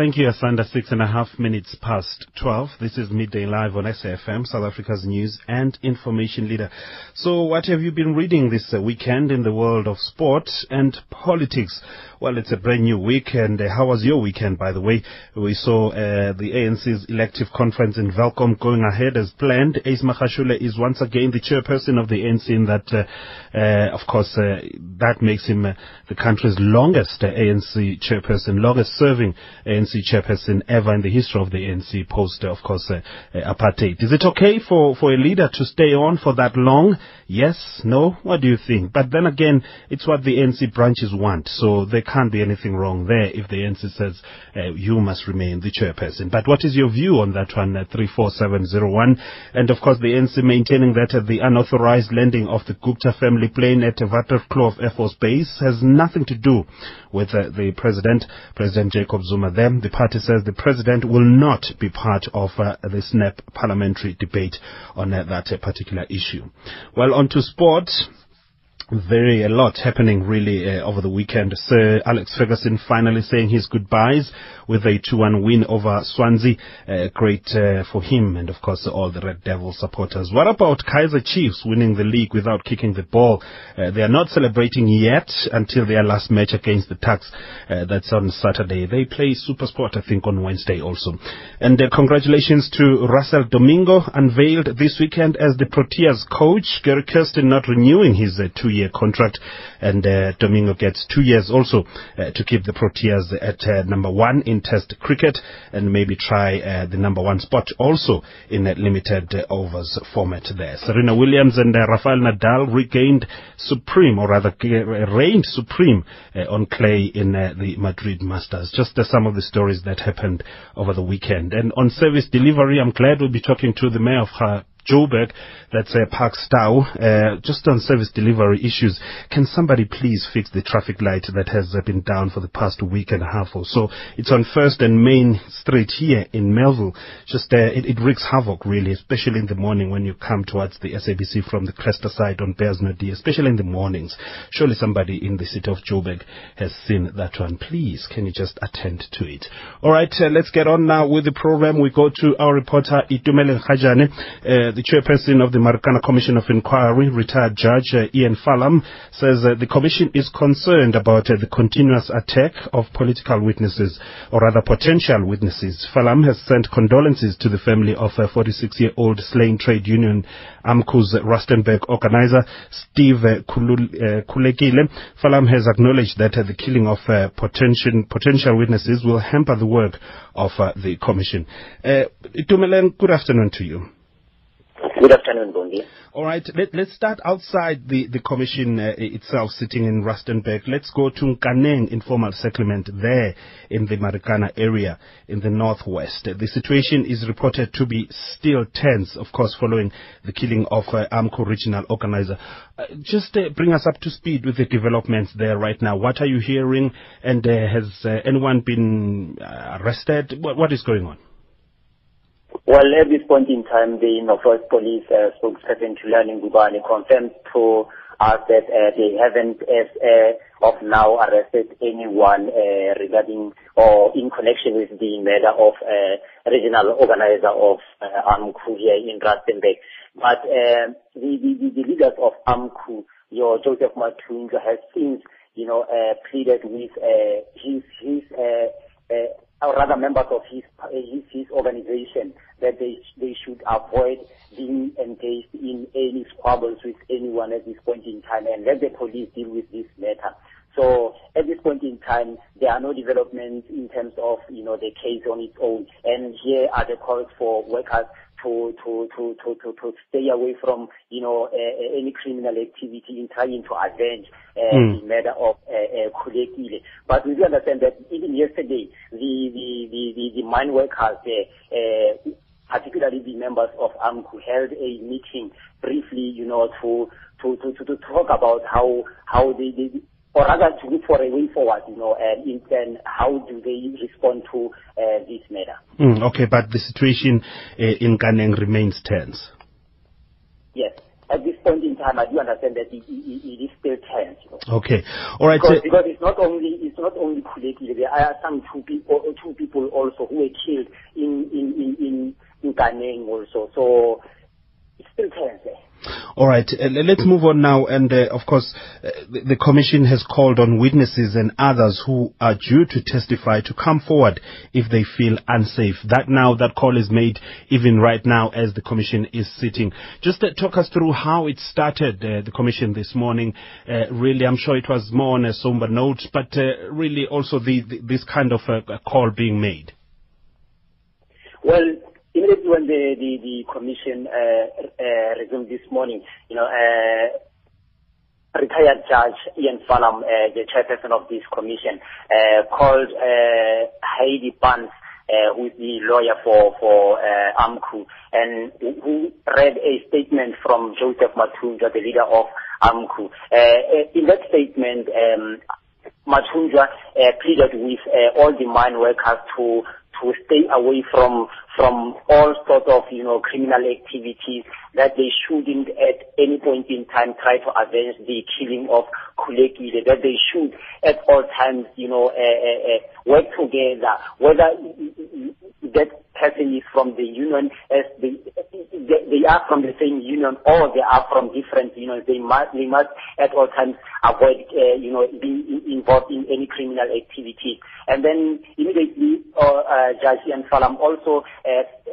Thank you, Asanda. Six and a half minutes past 12. This is Midday Live on SAFM, South Africa's news and information leader. So what have you been reading this uh, weekend in the world of sport and politics? Well, it's a brand new week, and uh, how was your weekend, by the way? We saw uh, the ANC's elective conference in Welkom going ahead as planned. Ace Magashule is once again the chairperson of the ANC in that, uh, uh, of course, uh, that makes him the country's longest ANC chairperson, longest serving ANC chairperson ever in the history of the ANC post, of course, uh, uh, apartheid. Is it okay for, for a leader to stay on for that long? Yes? No? What do you think? But then again, it's what the ANC branches want, so there can't be anything wrong there if the ANC says uh, you must remain the chairperson. But what is your view on that one, uh, 34701? And of course, the ANC maintaining that uh, the unauthorized landing of the Gupta family plane at Waterkloof Air Force Base has nothing to do with uh, the president, President Jacob Zuma. There, the party says the president will not be part of uh, the SNAP parliamentary debate on uh, that particular issue. Well, on to sport very a lot happening really uh, over the weekend. Sir Alex Ferguson finally saying his goodbyes with a 2-1 win over Swansea. Uh, great uh, for him and of course all the Red Devil supporters. What about Kaizer Chiefs winning the league without kicking the ball? Uh, they are not celebrating yet until their last match against the Tuks. Uh, that's on Saturday. They play Supersport I think on Wednesday also. And uh, congratulations to Russell Domingo unveiled this weekend as the Proteas coach. Gary Kirsten not renewing his two-year year contract. And uh, Domingo gets two years also uh, to keep the Proteas at uh, number one in Test cricket and maybe try uh, the number one spot also in a limited uh, overs format there. Serena Williams and uh, Rafael Nadal regained supreme, or rather reigned supreme on clay in the Madrid Masters. Just some of the stories that happened over the weekend. And on service delivery, I'm glad we'll be talking to the mayor of Joburg, that's uh, Parks Tau, uh, just on service delivery issues. Can somebody please fix the traffic light that has uh, been down for the past week and a half or so? It's on First and Main Street here in Melville. Just uh, it, it wreaks havoc really, especially in the morning when you come towards the SABC from the Cresta side on Beyers Naudé, especially in the mornings. Surely somebody in the city of Joburg has seen that one. Please, can you just attend to it? All right, uh, let's get on now with the program. We go to our reporter Itumele Khajane. Uh, the chairperson of the Marikana Commission of Inquiry, retired Judge uh, Ian Farlam, says uh, the commission is concerned about uh, the continuous attack of political witnesses, or rather potential witnesses. Farlam has sent condolences to the family of a 46-year-old slain trade union AMCU's Rustenburg organizer, Steve uh, Khulekile. Farlam has acknowledged that the killing of potential, potential witnesses will hamper the work of the commission. Uh, good afternoon to you. Good afternoon, Bongi. All right, let, us start outside the, the commission uh, itself, sitting in Rustenburg. Let's go to Nkaneng Informal Settlement there in the Marikana area in the northwest. The situation is reported to be still tense, of course, following the killing of uh, AMCU regional organizer. Uh, just uh, bring us up to speed with the developments there right now. What are you hearing, and uh, has uh, anyone been arrested? What, what is going on? Well, at this point in time, the Northwest Police uh, spokesperson Thulani Ngubane confirmed to us that uh, they haven't, as uh, of now, arrested anyone uh, regarding or in connection with the murder of uh, regional organizer of uh, AMCU here in Rustenburg. But uh, the, the, the leaders of AMCU, your Joseph Mathunjwa, has since, you know, uh, pleaded with uh, his his uh, uh, or rather members of his, his, organization that they, they should avoid being engaged in any squabbles with anyone at this point in time and let the police deal with this matter. So at this point in time, there are no developments in terms of, you know, the case on its own. And here are the calls for workers to to to to to, to stay away from you know uh, any criminal activity in trying to avenge uh, mm. the murder of uh, uh, But we do understand that even yesterday, the the the the, the mine workers there. Uh, particularly the members of AMCU held a meeting briefly, you know, to to to to, to talk about how how they, they or rather to look for a way forward, you know, and in turn, how do they respond to uh, this matter? Mm, okay, but the situation uh, in Nkaneng remains tense. Yes. at this point in time, I do understand that it, it, it is still tense. You know. Okay, all right. Because, uh, because it's not only it's not only Khulekile. There are some two people two people also who were killed in in in in, in Nkaneng also. So still? All right, uh, let's move on now. And uh, of course, uh, the, Commission has called on witnesses and others who are due to testify to come forward if they feel unsafe. That now, that call is made even right now as the Commission is sitting. Just uh, talk us through how it started, uh, the Commission this morning. Uh, really, I'm sure it was more on a somber note, but uh, really also the, the, this kind of call being made. Well, immediately when the the, the commission uh, uh, resumed this morning, you know, uh, retired judge Ian Farlam, uh, the chairperson of this commission, uh, called uh, Heidi Barnes, uh, who is the lawyer for for uh, AMCU, and who read a statement from Joseph Mathunjwa, the leader of AMCU. Uh, in that statement, um, Mathunjwa uh, pleaded with uh, all the mine workers to to stay away from from all sorts of you know criminal activities that they shouldn't at any point in time try to avenge the killing of Khulekile that they should at all times you know uh, uh, uh, work together. Whether that person is from the union as they they are from the same union or they are from different unions they must they must at all times avoid you know being involved in any criminal activity. And then immediately uh, uh, Judge Ian Farlam also uh,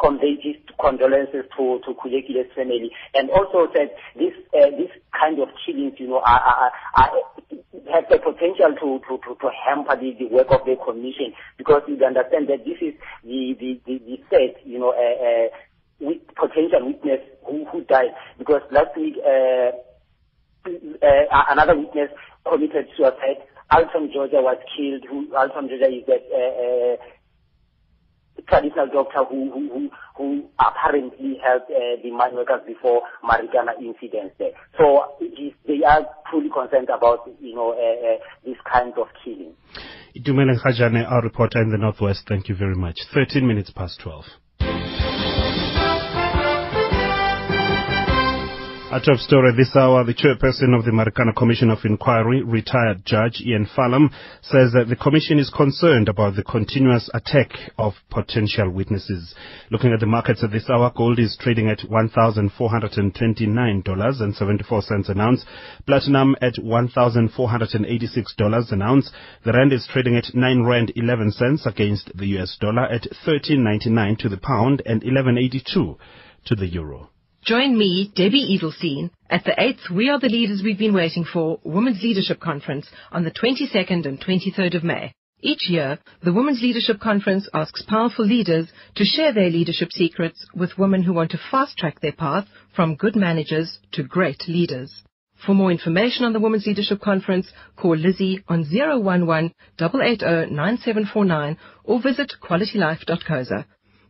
conveyed his condolences to to Khulekile's family, and also said this uh, this kind of killings, you know, are, are, are, have the potential to to to, to hamper the, the work of the commission because you understand that this is the the the, the you know, uh, uh, with potential witness who who died because last week. Uh, uh, another witness committed suicide Alton Georgia was killed. Who Alton Georgia is that uh, uh, traditional doctor who who who, who apparently helped uh, the mine workers before Marikana incidents there. So is, they are truly concerned about you know uh, uh, this kind of killing. Dumele Khajane, our reporter in the Northwest, thank you very much. 13 minutes past 12. Our top story this hour, the chairperson of the Marikana Commission of Inquiry, retired Judge Ian Farlam, says that the commission is concerned about the continuous attack of potential witnesses. Looking at the markets at this hour, gold is trading at $1,429.74 an ounce, platinum at $1,486 an ounce, the rand is trading at 9 rand 11 cents against the US dollar at 13.99 to the pound and 11.82 to the euro. Join me, Debbie Edelstein, at the 8th We Are the Leaders We've Been Waiting For Women's Leadership Conference on the 22nd and 23rd of May. Each year, the Women's Leadership Conference asks powerful leaders to share their leadership secrets with women who want to fast-track their path from good managers to great leaders. For more information on the Women's Leadership Conference, call Lizzie on 011 880 9749 or visit qualitylife.coza.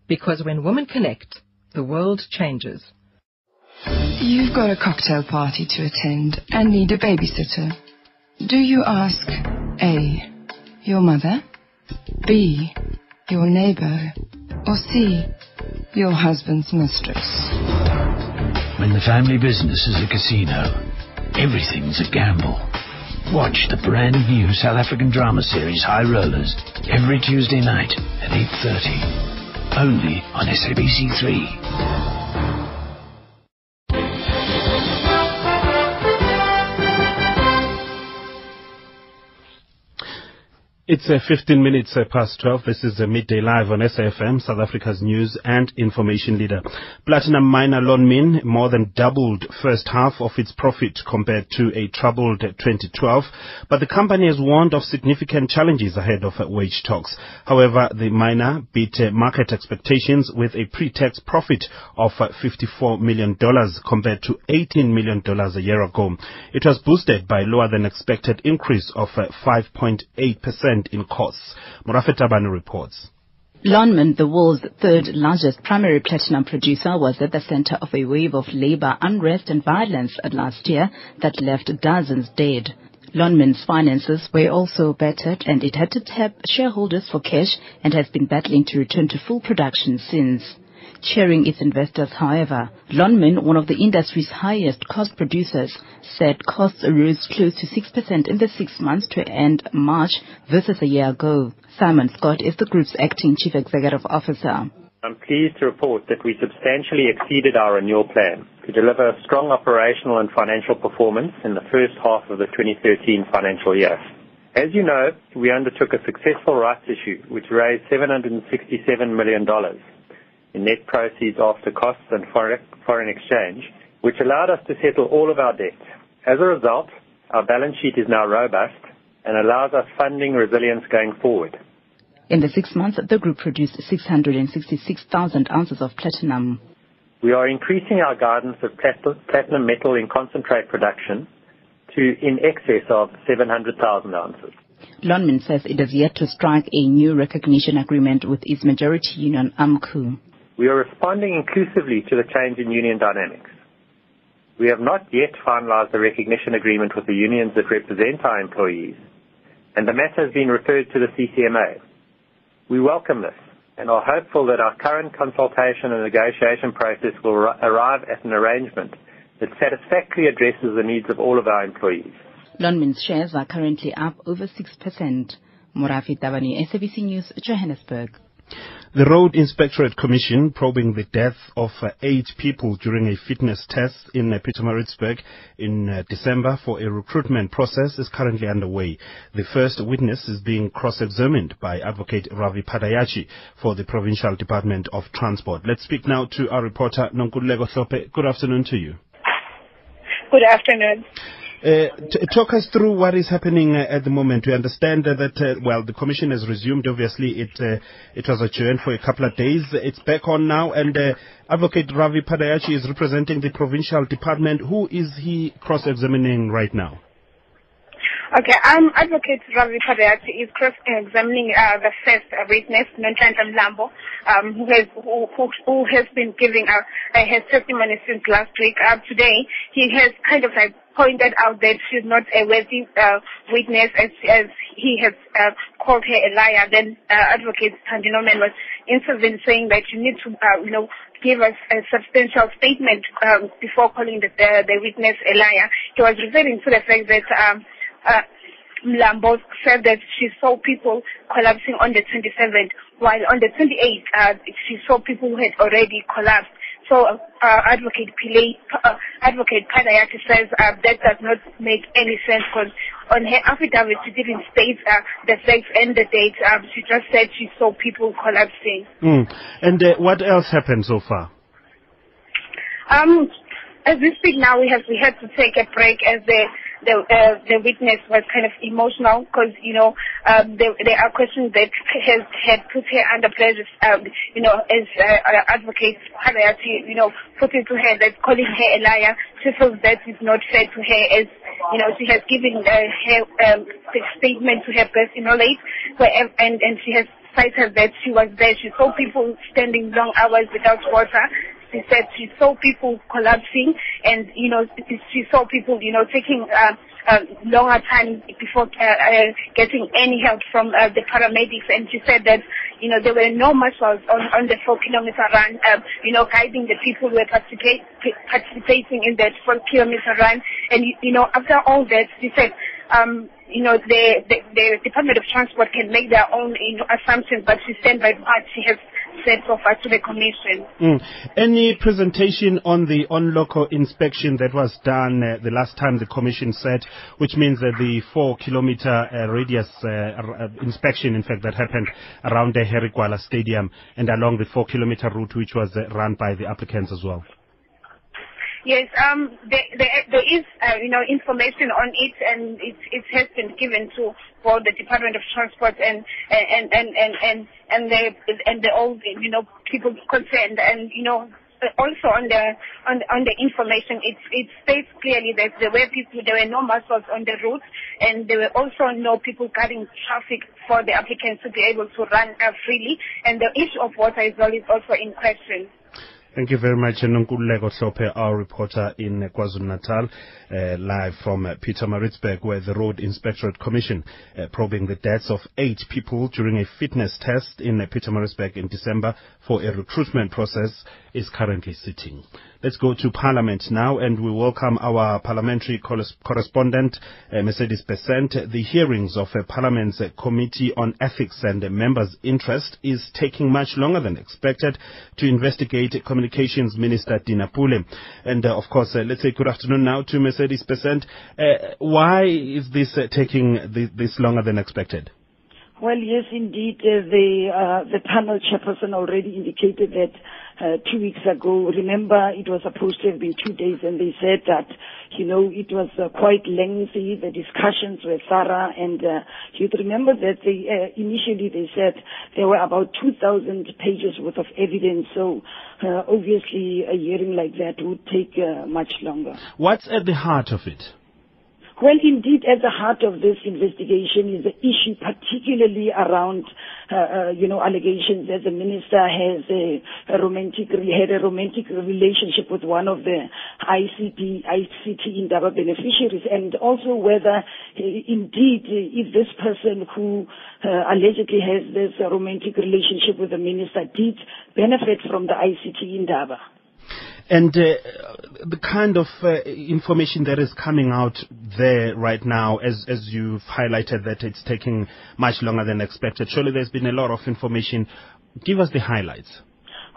Because when women connect, the world changes. You've got a cocktail party to attend and need a babysitter. Do you ask A. Your mother? B. Your neighbor? Or C. Your husband's mistress? When the family business is a casino, everything's a gamble. Watch the brand new South African drama series High Rollers every Tuesday night at 8.30. Only on SABC3. It's uh, 15 minutes uh, past 12. This is uh, Midday Live on SAFM, South Africa's news and information leader. Platinum miner Lonmin more than doubled first half of its profit compared to a troubled 2012, but the company has warned of significant challenges ahead of uh, wage talks. However, the miner beat market expectations with a pre-tax profit of uh, $54 million compared to $18 million a year ago. It was boosted by lower than expected increase of 5.8% in costs. Tabane reports. Lonmin, the world's third largest primary platinum producer, was at the center of a wave of labor unrest and violence last year that left dozens dead. Lonmin's finances were also battered and it had to tap shareholders for cash and has been battling to return to full production since. Cheering its investors, however. Lonmin, one of the industry's highest cost producers, said costs rose close to 6% in the six months to end March versus a year ago. Simon Scott is the group's acting chief executive officer. I'm pleased to report that we substantially exceeded our renewal plan to deliver strong operational and financial performance in the first half of the 2013 financial year. As you know, we undertook a successful rights issue which raised $767 million in net proceeds after costs and foreign exchange, which allowed us to settle all of our debt. As a result, our balance sheet is now robust and allows us funding resilience going forward. In the six months, the group produced 666,000 ounces of platinum. We are increasing our guidance of platinum metal in concentrate production to in excess of 700,000 ounces. Lonmin says it has yet to strike a new recognition agreement with its majority union, AMCU. We are responding inclusively to the change in union dynamics. We have not yet finalized the recognition agreement with the unions that represent our employees, and the matter has been referred to the CCMA. We welcome this and are hopeful that our current consultation and negotiation process will arrive at an arrangement that satisfactorily addresses the needs of all of our employees. Lonmin's shares are currently up over 6%. Morafi Tabani, SABC News, Johannesburg. The Road Inspectorate Commission probing the death of uh, eight people during a fitness test in uh, Pietermaritzburg in uh, December for a recruitment process is currently underway. The first witness is being cross-examined by Advocate Ravi Padayachi for the Provincial Department of Transport. Let's speak now to our reporter Nonkululeko Hlophe. Good afternoon to you. Good afternoon. Uh, t- talk us through what is happening uh, at the moment. We understand uh, that, well, the commission has resumed. Obviously, it uh, it was adjourned for a couple of days. It's back on now, and uh, Advocate Ravi Padayachi is representing the provincial department. Who is he cross-examining right now? Okay, um, Advocate Ravi Padayachi is cross-examining the first witness, Nonhlanhla Mlambo, um, who has who, who, who has been giving uh, his testimony since last week. Today, he has kind of like pointed out that she's not a worthy uh, witness as, as he has uh, called her a liar. Then uh, Advocate Thandi Norman was insistent saying that you need to, uh, you know, give us a substantial statement um, before calling the, the, the witness a liar. He was referring to the fact that um, uh, Mlambo said that she saw people collapsing on the 27th, while on the 28th, uh, she saw people who had already collapsed. So, uh, Advocate Pillay, uh, Advocate Padayachi says uh, that does not make any sense because on her affidavit she didn't state uh, the facts and the date. Um, she just said she saw people collapsing. Mm. And uh, what else happened so far? Um, as we speak now, we have we had to take a break as the the uh, the witness was kind of emotional because you know um, there there are questions that has had put her under pressure. Um, you know, as uh, advocate Padayachi, you know, put it to her that calling her a liar. She feels that is not fair to her as you know she has given uh, her um, statement to her personal aid, where and and she has cited that she was there. She saw people standing long hours without water. She said she saw people collapsing and, you know, she saw people, you know, taking uh, uh, longer time before uh, uh, getting any help from uh, the paramedics. And she said that, you know, there were no muscles on, on the four kilometer run, uh, you know, guiding the people who were participate, participating in that four kilometer run. And, you know, after all that, she said, um, you know, the, the, the Department of Transport can make their own you know, assumptions, but she stand by what she has so to the Commission. Mm. Any presentation on the on-local inspection that was done uh, the last time the Commission said, which means that the four-kilometer uh, radius uh, uh, inspection, in fact, that happened around the Harry Gwala Stadium and along the four-kilometer route, which was uh, run by the applicants as well? Yes, um, there, there, there is, uh, you know, information on it, and it, it has been given to both the Department of Transport and and and and and and the and the all you know people concerned, and you know also on the on on the information, it it states clearly that there were people, there were no muscles on the route, and there were also no people guarding traffic for the applicants to be able to run uh, freely, and the issue of water is always also in question. Thank you very much, Nonkululeko Hlophe, our reporter in KwaZulu-Natal, uh, live from uh, Peter Pietermaritzburg, where the Road Inspectorate Commission uh, probing the deaths of eight people during a fitness test in uh, Pietermaritzburg in December for a recruitment process is currently sitting. Let's go to Parliament now, and we welcome our parliamentary correspondent, uh, Mercedes Besant. The hearings of uh, Parliament's uh, Committee on Ethics and Members' Interest is taking much longer than expected to investigate Communications Minister Dina Pule. And of course, let's say good afternoon now to Mercedes Besant. Why is this taking th- this longer than expected? Well, yes, indeed. Uh, the uh, the panel chairperson already indicated that uh, two weeks ago. Remember, it was supposed to have been two days, and they said that you know it was uh, quite lengthy. The discussions were thorough, and uh, you'd remember that they uh, initially they said there were about 2,000 pages worth of evidence. So obviously, a hearing like that would take much longer. What's at the heart of it? Well, indeed, at the heart of this investigation is the issue, particularly around, uh, uh, you know, allegations that the minister has a, a romantic had a romantic relationship with one of the ICT ICT Indaba beneficiaries, and also whether, uh, indeed, if this person who uh, allegedly has this romantic relationship with the minister did benefit from the ICT Indaba. And uh, the kind of uh, information that is coming out there right now, as as you've highlighted that it's taking much longer than expected. Surely there's been a lot of information. Give us the highlights.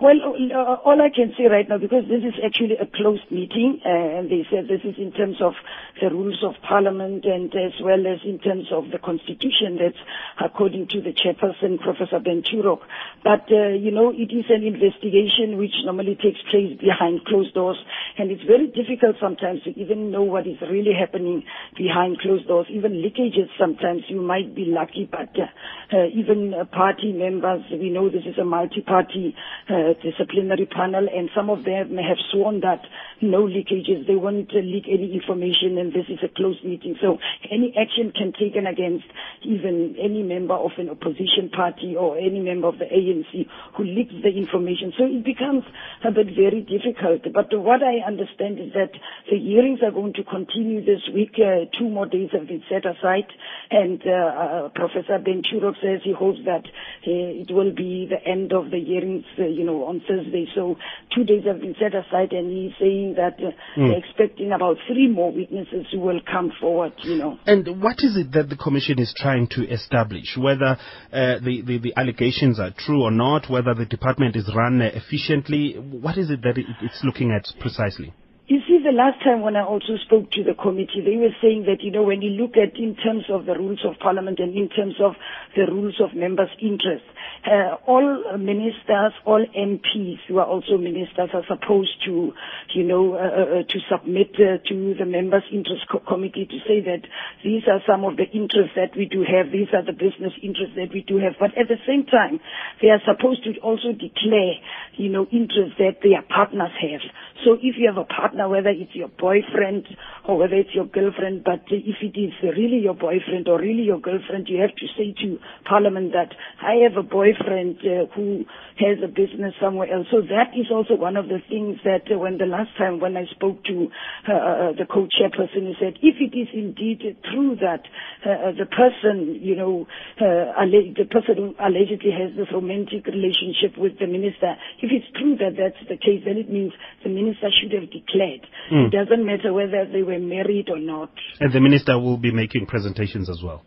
Well, uh, all I can say right now, because this is actually a closed meeting, and they said this is in terms of the rules of parliament and as well as in terms of the constitution that's according to the chairperson, Professor Ben Turok. But, uh, you know, it is an investigation which normally takes place behind closed doors, and it's very difficult sometimes to even know what is really happening behind closed doors. Even leakages sometimes you might be lucky, but uh, uh, even party members, we know this is a multi-party uh, disciplinary panel, and some of them have sworn that no leakages, they won't leak any information, and this is a closed meeting. So any action can be taken against even any member of an opposition party or any member of the ANC who leaks the information. So it becomes a bit very difficult. But what I understand is that the hearings are going to continue this week. Uh, two more days have been set aside, and uh, uh, Professor Ben Turok says he hopes that uh, it will be the end of the hearings, you know, on Thursday. So two days have been set aside, and he's saying that uh, Mm. they're expecting about three more witnesses who will come forward, you know. And what is it that the commission is trying to establish? Whether uh, the, the, the allegations are true or not, whether the department is run efficiently, what is it that it's looking at precisely? You see, the last time when I also spoke to the committee, they were saying that, you know, when you look at in terms of the rules of parliament and in terms of the rules of members' interests, uh, all ministers, all MPs who are also ministers are supposed to, you know, uh, uh, to submit uh, to the members' interest co- committee to say that these are some of the interests that we do have, these are the business interests that we do have. But at the same time, they are supposed to also declare, you know, interests that their partners have. So if you have a partner, whether it's your boyfriend or whether it's your girlfriend, but if it is really your boyfriend or really your girlfriend, you have to say to Parliament that I have a boyfriend uh, who has a business somewhere else. So that is also one of the things that uh, when the last time when I spoke to uh, the co-chairperson, he said, if it is indeed true that uh, the person, you know, uh, the person who allegedly has this romantic relationship with the minister, if it's true that that's the case, then it means the minister should have declared. Mm. It doesn't matter whether they were married or not. And the minister will be making presentations as well.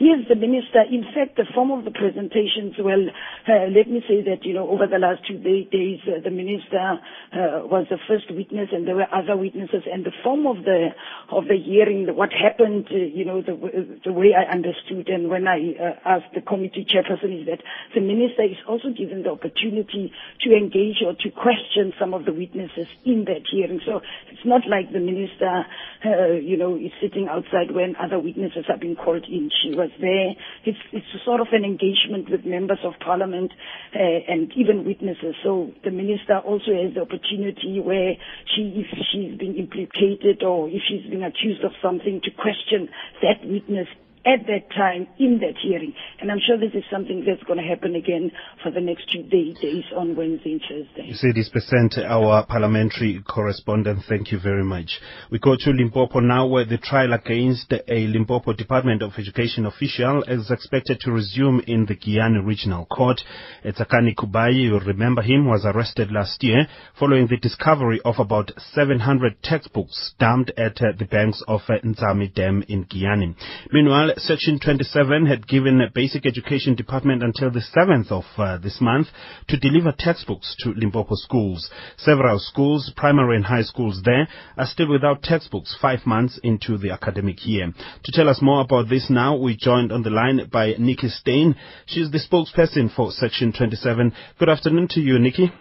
Yes, the minister. In fact, the form of the presentations, well, uh, let me say that, you know, over the last two day, days, uh, the minister uh, was the first witness and there were other witnesses. And the form of the of the hearing, what happened, uh, you know, the, the way I understood and when I uh, asked the committee chairperson is that the minister is also given the opportunity to engage or to question some of the witnesses in that hearing. So it's not like the minister, uh, you know, is sitting outside when other witnesses are being called in. She was there. It's, it's sort of an engagement with members of parliament uh, and even witnesses. So the minister also has the opportunity where she, if she's been implicated or if she's been accused of something, to question that witness at that time in that hearing. And I'm sure this is something that's going to happen again for the next two day, days on Wednesday and Thursday. You said Percent, our parliamentary correspondent. Thank you very much. We go to Limpopo now, where the trial against a Limpopo Department of Education official is expected to resume in the Giyani Regional Court. Tsakani Kubayi, you remember him, was arrested last year following the discovery of about 700 textbooks dumped at the banks of uh, Nsami Dam in Giyani. Meanwhile, Section 27 had given the Basic Education Department until the 7th of uh, this month to deliver textbooks to Limpopo schools. Several schools, primary and high schools there, are still without textbooks five months into the academic year. To tell us more about this now, we joined on the line by Nikki Stein. She's the spokesperson for Section 27. Good afternoon to you, Nikki.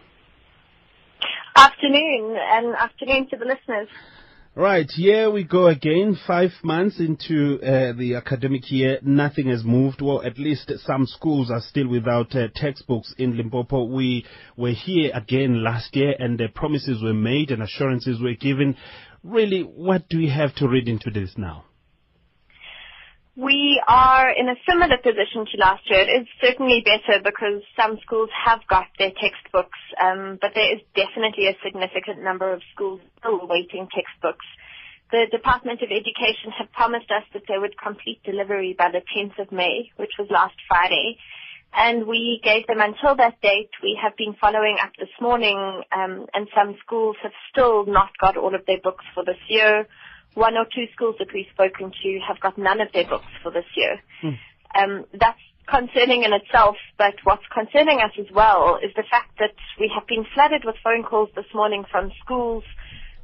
Afternoon, and afternoon to the listeners. Right, here we go again. Five months into uh, the academic year, nothing has moved. Well, at least some schools are still without uh, textbooks in Limpopo. We were here again last year, and the promises were made and assurances were given. Really, what do we have to read into this now? We are in a similar position to last year. It is certainly better because some schools have got their textbooks, um, but there is definitely a significant number of schools still awaiting textbooks. The Department of Education had promised us that they would complete delivery by the 10th of May, which was last Friday. And we gave them until that date. We have been following up this morning, um, and some schools have still not got all of their books for this year one or two schools that we've spoken to have got none of their books for this year. Hmm. Um, that's concerning in itself, but what's concerning us as well is the fact that we have been flooded with phone calls this morning from schools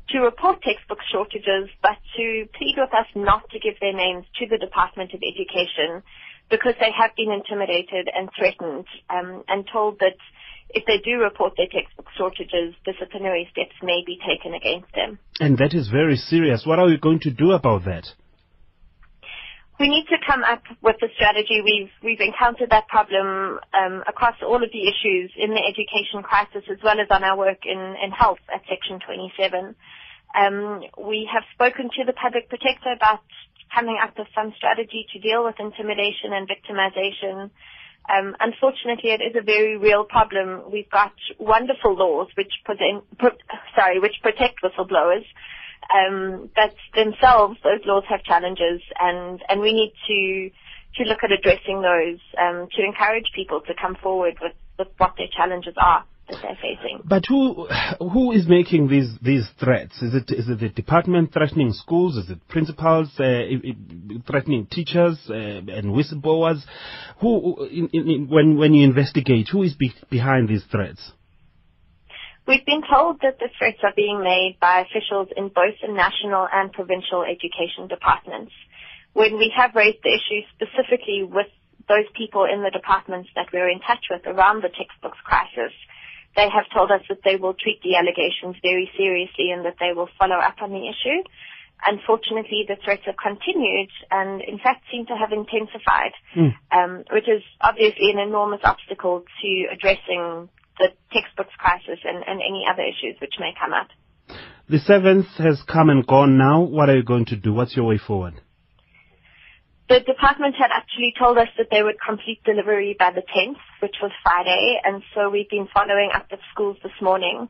to report textbook shortages, but to plead with us not to give their names to the Department of Education because they have been intimidated and threatened um, and told that if they do report their textbook shortages, disciplinary steps may be taken against them. And that is very serious. What are we going to do about that? We need to come up with a strategy. We've we've encountered that problem um, across all of the issues in the education crisis, as well as on our work in, in health at Section 27. Um, we have spoken to the public protector about coming up with some strategy to deal with intimidation and victimization. Um, unfortunately, it is a very real problem. We've got wonderful laws which present, pro, sorry, which protect whistleblowers, um, but themselves, those laws have challenges, and and we need to to look at addressing those um, to encourage people to come forward with, with what their challenges are that they're facing. But who who is making these these threats? Is it is it the department threatening schools? Is it principals uh, threatening teachers uh, and whistleblowers? Who in, in, when when you investigate, who is be, behind these threats? We've been told that the threats are being made by officials in both the national and provincial education departments. When we have raised the issue specifically with those people in the departments that we're in touch with around the textbooks crisis, they have told us that they will treat the allegations very seriously and that they will follow up on the issue. Unfortunately, the threats have continued and, in fact, seem to have intensified, mm. um, which is obviously an enormous obstacle to addressing the textbooks crisis and, and any other issues which may come up. The seventh has come and gone now. What are you going to do? What's your way forward? The department had actually told us that they would complete delivery by the 10th, which was Friday, and so we've been following up with schools this morning.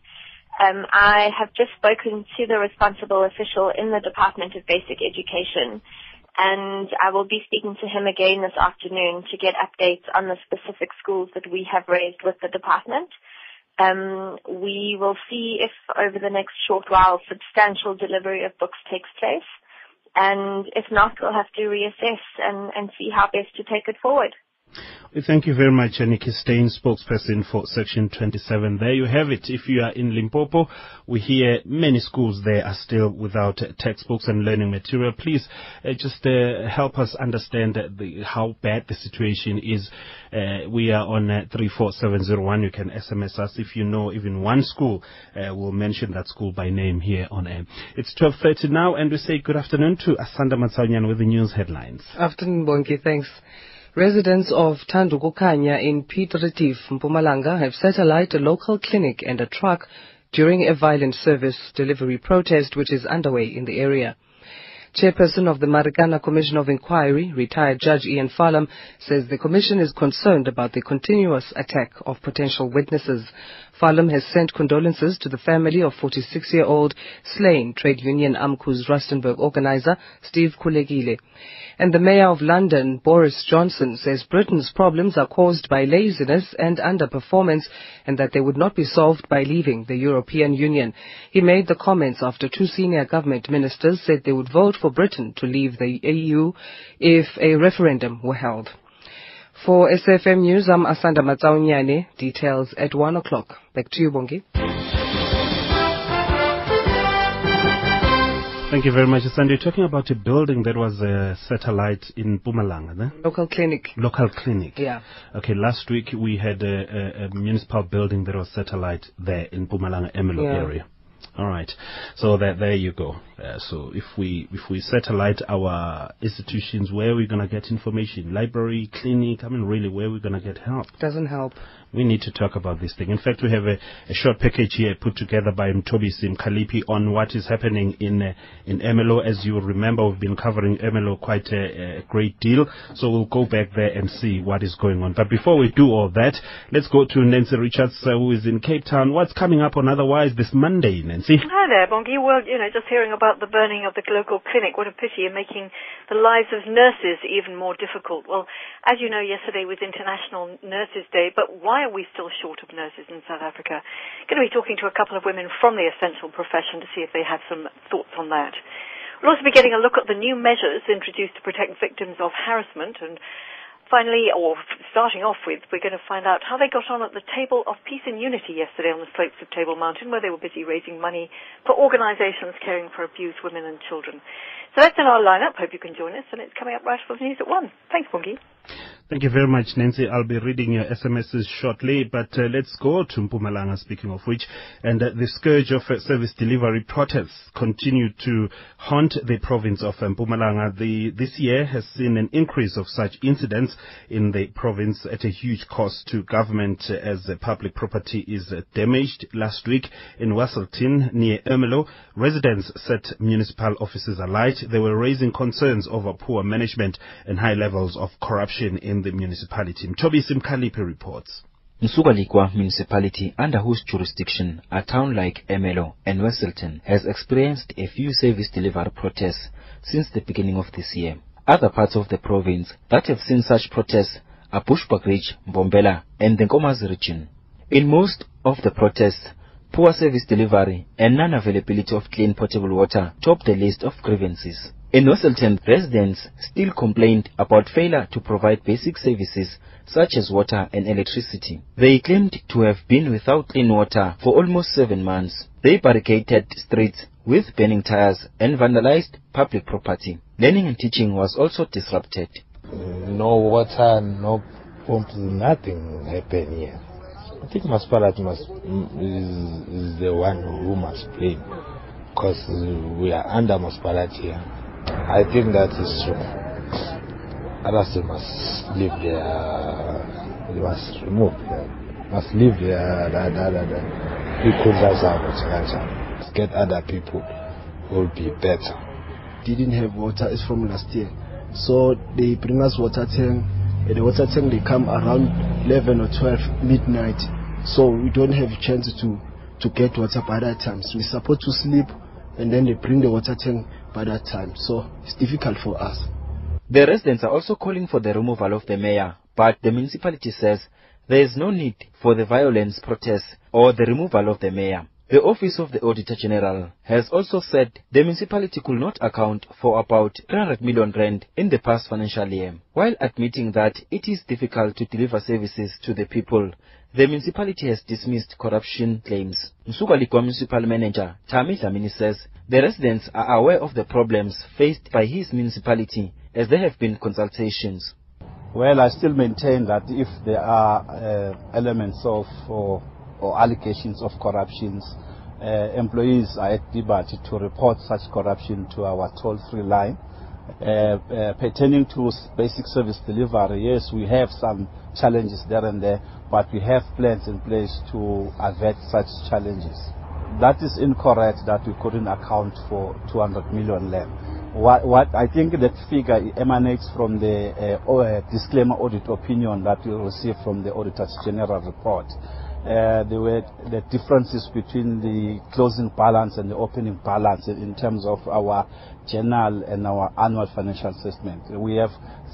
Um, I have just spoken to the responsible official in the Department of Basic Education, and I will be speaking to him again this afternoon to get updates on the specific schools that we have raised with the department. Um, we will see if over the next short while substantial delivery of books takes place and if not, we'll have to reassess and, and see how best to take it forward. Thank you very much, Annika Stein, spokesperson for Section 27. There you have it. If you are in Limpopo, we hear many schools there are still without textbooks and learning material. Please uh, just uh, help us understand the, how bad the situation is. Uh, we are on uh, 34701. You can SMS us if you know even one school. Uh, we'll mention that school by name here on air. It's 12.30 now, and we say good afternoon to Asanda Matsaunyan with the news headlines. Afternoon, Bongi. Thanks. Residents of Thandukukhanya in Piet Retief, Mpumalanga have set alight a local clinic and a truck during a violent service delivery protest which is underway in the area. Chairperson of the Marikana Commission of Inquiry, retired Judge Ian Farlam, says the commission is concerned about the continuous attack of potential witnesses. Farlam has sent condolences to the family of 46-year-old slain trade union AMCU's Rustenburg organizer, Steve Khulekile. And the Mayor of London, Boris Johnson, says Britain's problems are caused by laziness and underperformance and that they would not be solved by leaving the European Union. He made the comments after two senior government ministers said they would vote for Britain to leave the EU if a referendum were held. For SAFM News, I'm Asanda Matsaonyane. Details at 1 o'clock. Back to you, Bongi. Thank you very much, Sandy. You're talking about a building that was a satellite in Mpumalanga, ne? Local clinic. Local clinic. Yeah. Okay, last week we had a, a, a municipal building that was satellite there in Mpumalanga Ermelo Yeah. area. All right. So that there you go. Uh, so if we if we satellite our institutions, where are we gonna get information? Library, clinic. I mean, really, where are we gonna get help? Doesn't help. We need to talk about this thing. In fact, we have a, a short package here put together by Mtobi Sim Kalipi on what is happening in uh, in Ermelo. As you remember, we've been covering Ermelo quite a, a great deal. So we'll go back there and see what is going on. But before we do all that, let's go to Nancy Richards, uh, who is in Cape Town. What's coming up on Otherwise this Monday, Nancy? Hi there, Bongi. Well, you know, just hearing about the burning of the local clinic, what a pity, and making the lives of nurses even more difficult. Well, as you know, yesterday was International Nurses Day, but why are we still short of nurses in South Africa? Going to be talking to a couple of women from the essential profession to see if they have some thoughts on that. We'll also be getting a look at the new measures introduced to protect victims of harassment and Finally, or starting off with, we're going to find out how they got on at the Table of Peace and Unity yesterday on the slopes of Table Mountain, where they were busy raising money for organisations caring for abused women and children. So that's in our lineup. Hope you can join us, and it's coming up right after the news at one. Thanks, Bongi. Thank you very much, Nancy. I'll be reading your SMSs shortly, but uh, let's go to Mpumalanga, speaking of which. And uh, the scourge of uh, service delivery protests continue to haunt the province of uh, Mpumalanga. The, this year has seen an increase of such incidents in the province at a huge cost to government uh, as uh, public property is damaged. Last week in Wesselton, near Ermelo, residents set municipal offices alight. They were raising concerns over poor management and high levels of corruption in the municipality. Mtobi Simkalipi reports. Msukaligwa municipality, under whose jurisdiction a town like Ermelo and Wesselton has experienced a few service delivery protests since the beginning of this year. Other parts of the province that have seen such protests are Bushbuckridge, Mbombela, and the Nkomazi region. In most of the protests, poor service delivery and non-availability of clean potable water top the list of grievances. In Wesselton, residents still complained about failure to provide basic services such as water and electricity. They claimed to have been without clean water for almost seven months. They barricaded streets with burning tires and vandalized public property. Learning and teaching was also disrupted. no water, no pumps, nothing happened here. I think Masparat must is, is the one who must blame because we are under Masparat here. I think that is true. Others they must leave their, they must remove, their, must leave their, the, the, the, the people that's out, get other people will be better. didn't have water is from last year. So they bring us water tank. The water tank they come around 11 or 12 midnight. So we don't have chance to to get water by that time. So we're supposed to sleep and then they bring the water tank by that time. So it's difficult for us. The residents are also calling for the removal of the mayor, but the municipality says there is no need for the violence protests or the removal of the mayor. The Office of the Auditor General has also said the municipality could not account for about 300 million rand in the past financial year. While admitting that it is difficult to deliver services to the people, the municipality has dismissed corruption claims. Msukaligwa Municipal Manager Tami Dlamini says the residents are aware of the problems faced by his municipality as there have been consultations. Well, I still maintain that if there are uh, elements of or, or allegations of corruptions, uh, employees are at liberty to report such corruption to our toll-free line. Uh, uh, pertaining to basic service delivery, yes, we have some challenges there and there, but we have plans in place to avert such challenges. That is incorrect that we couldn't account for 200 million land. what, what I think that figure emanates from the uh, uh, disclaimer audit opinion that we received from the Auditor's General report. Uh, there were the differences between the closing balance and the opening balance in terms of our journal and our annual financial assessment. We have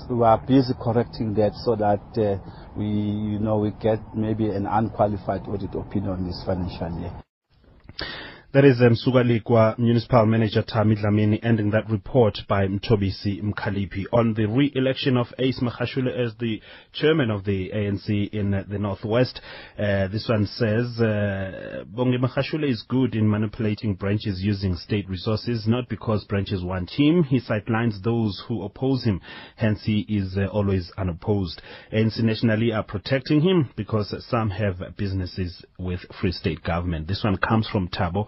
we are busy correcting that so that uh, we you know we get maybe an unqualified audit opinion this financial year. That is um, Municipal Manager Tami Dlamini ending that report by Mtobisi Mkalipi on the re-election of Ace Magashule as the chairman of the ANC in uh, the Northwest. Uh, this one says, uh, Bongi Magashule is good in manipulating branches using state resources, not because branches want him. He sidelines those who oppose him, hence he is uh, always unopposed. ANC nationally are protecting him because some have businesses with Free State government. This one comes from Tabo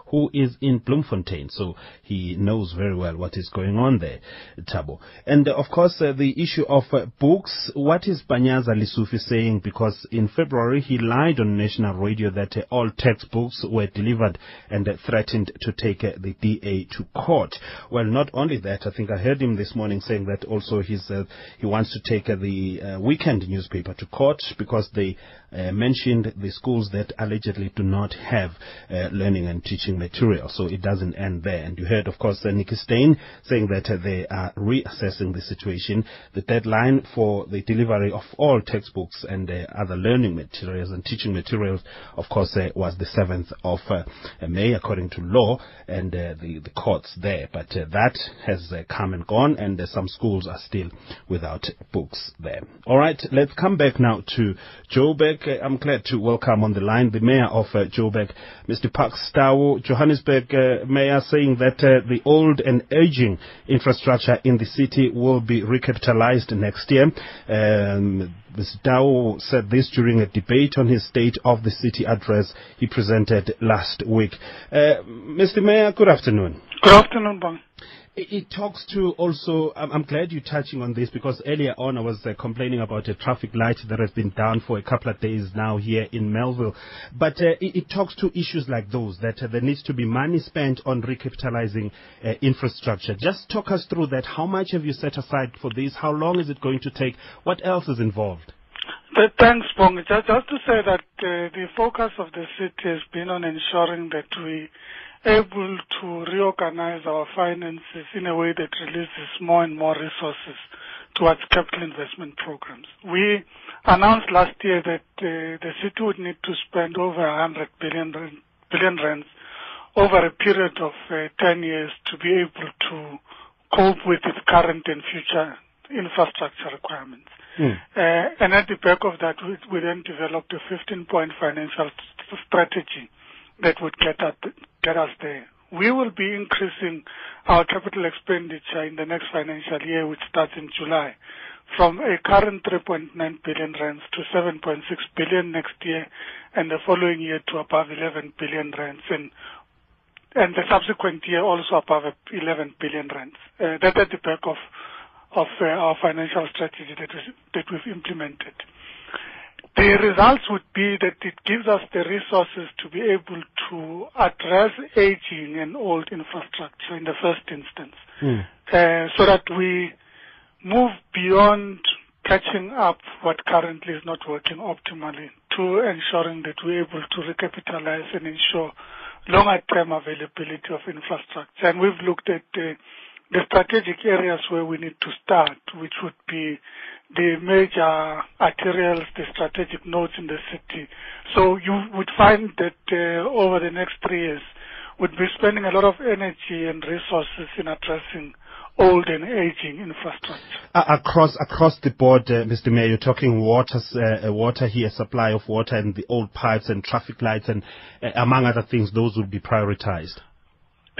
who is in Bloemfontein, so he knows very well what is going on there, Tabo. And uh, of course, uh, the issue of uh, books, what is Panyaza Lesufi saying? Because in February he lied on national radio that uh, all textbooks were delivered and uh, threatened to take uh, the DA to court. Well, not only that, I think I heard him this morning saying that also he's, he wants to take the weekend newspaper to court because they mentioned the schools that allegedly do not have learning and teaching material. So it doesn't end there. And you heard, of course, uh, Nikki Steyn saying that uh, they are reassessing the situation. The deadline for the delivery of all textbooks and uh, other learning materials and teaching materials, of course, uh, was the 7th of uh, May, according to law and uh, the, the courts there. But that has come and gone, and some schools are still without books there. All right, let's come back now to Joburg. I'm glad to welcome on the line the mayor of Joburg, Mr. Parks Tau. Johannesburg uh, mayor saying that uh, the old and aging infrastructure in the city will be recapitalized next year. Um, Mr. Tau said this during a debate on his State of the City address he presented last week. Uh, Mr. Mayor, good afternoon. Good afternoon, Bang. It talks to also, I'm glad you're touching on this because earlier on I was uh, complaining about a traffic light that has been down for a couple of days now here in Melville. But uh, it, talks to issues like those, that uh, there needs to be money spent on recapitalizing infrastructure. Just talk us through that. How much have you set aside for this? How long is it going to take? What else is involved? Thanks, Pong. Just, just to say that uh, the focus of the city has been on ensuring that we able to reorganize our finances in a way that releases more and more resources towards capital investment programs. We announced last year that uh, the city would need to spend over 100 billion, billion rands over a period of uh, 10 years to be able to cope with its current and future infrastructure requirements. Mm. Uh, and at the back of that, we, we then developed a 15-point financial strategy that would get us, there. We will be increasing our capital expenditure in the next financial year, which starts in July, from a current 3.9 billion rands to 7.6 billion next year, and the following year to above 11 billion rands, and the subsequent year also above 11 billion rands. Uh, that at the back of uh, our financial strategy that we've implemented. The results would be that it gives us the resources to be able to address aging and old infrastructure in the first instance, mm. uh, so that we move beyond catching up what currently is not working optimally to ensuring that we're able to recapitalize and ensure longer term availability of infrastructure. And we've looked at uh, the strategic areas where we need to start, which would be the major arterials, the strategic nodes in the city. So you would find that uh, over the next three years, we'd be spending a lot of energy and resources in addressing old and aging infrastructure. Uh, across across the board, uh, Mr. Mayor, you're talking water, uh, water here, supply of water, and the old pipes and traffic lights, and uh, among other things, those would be prioritized.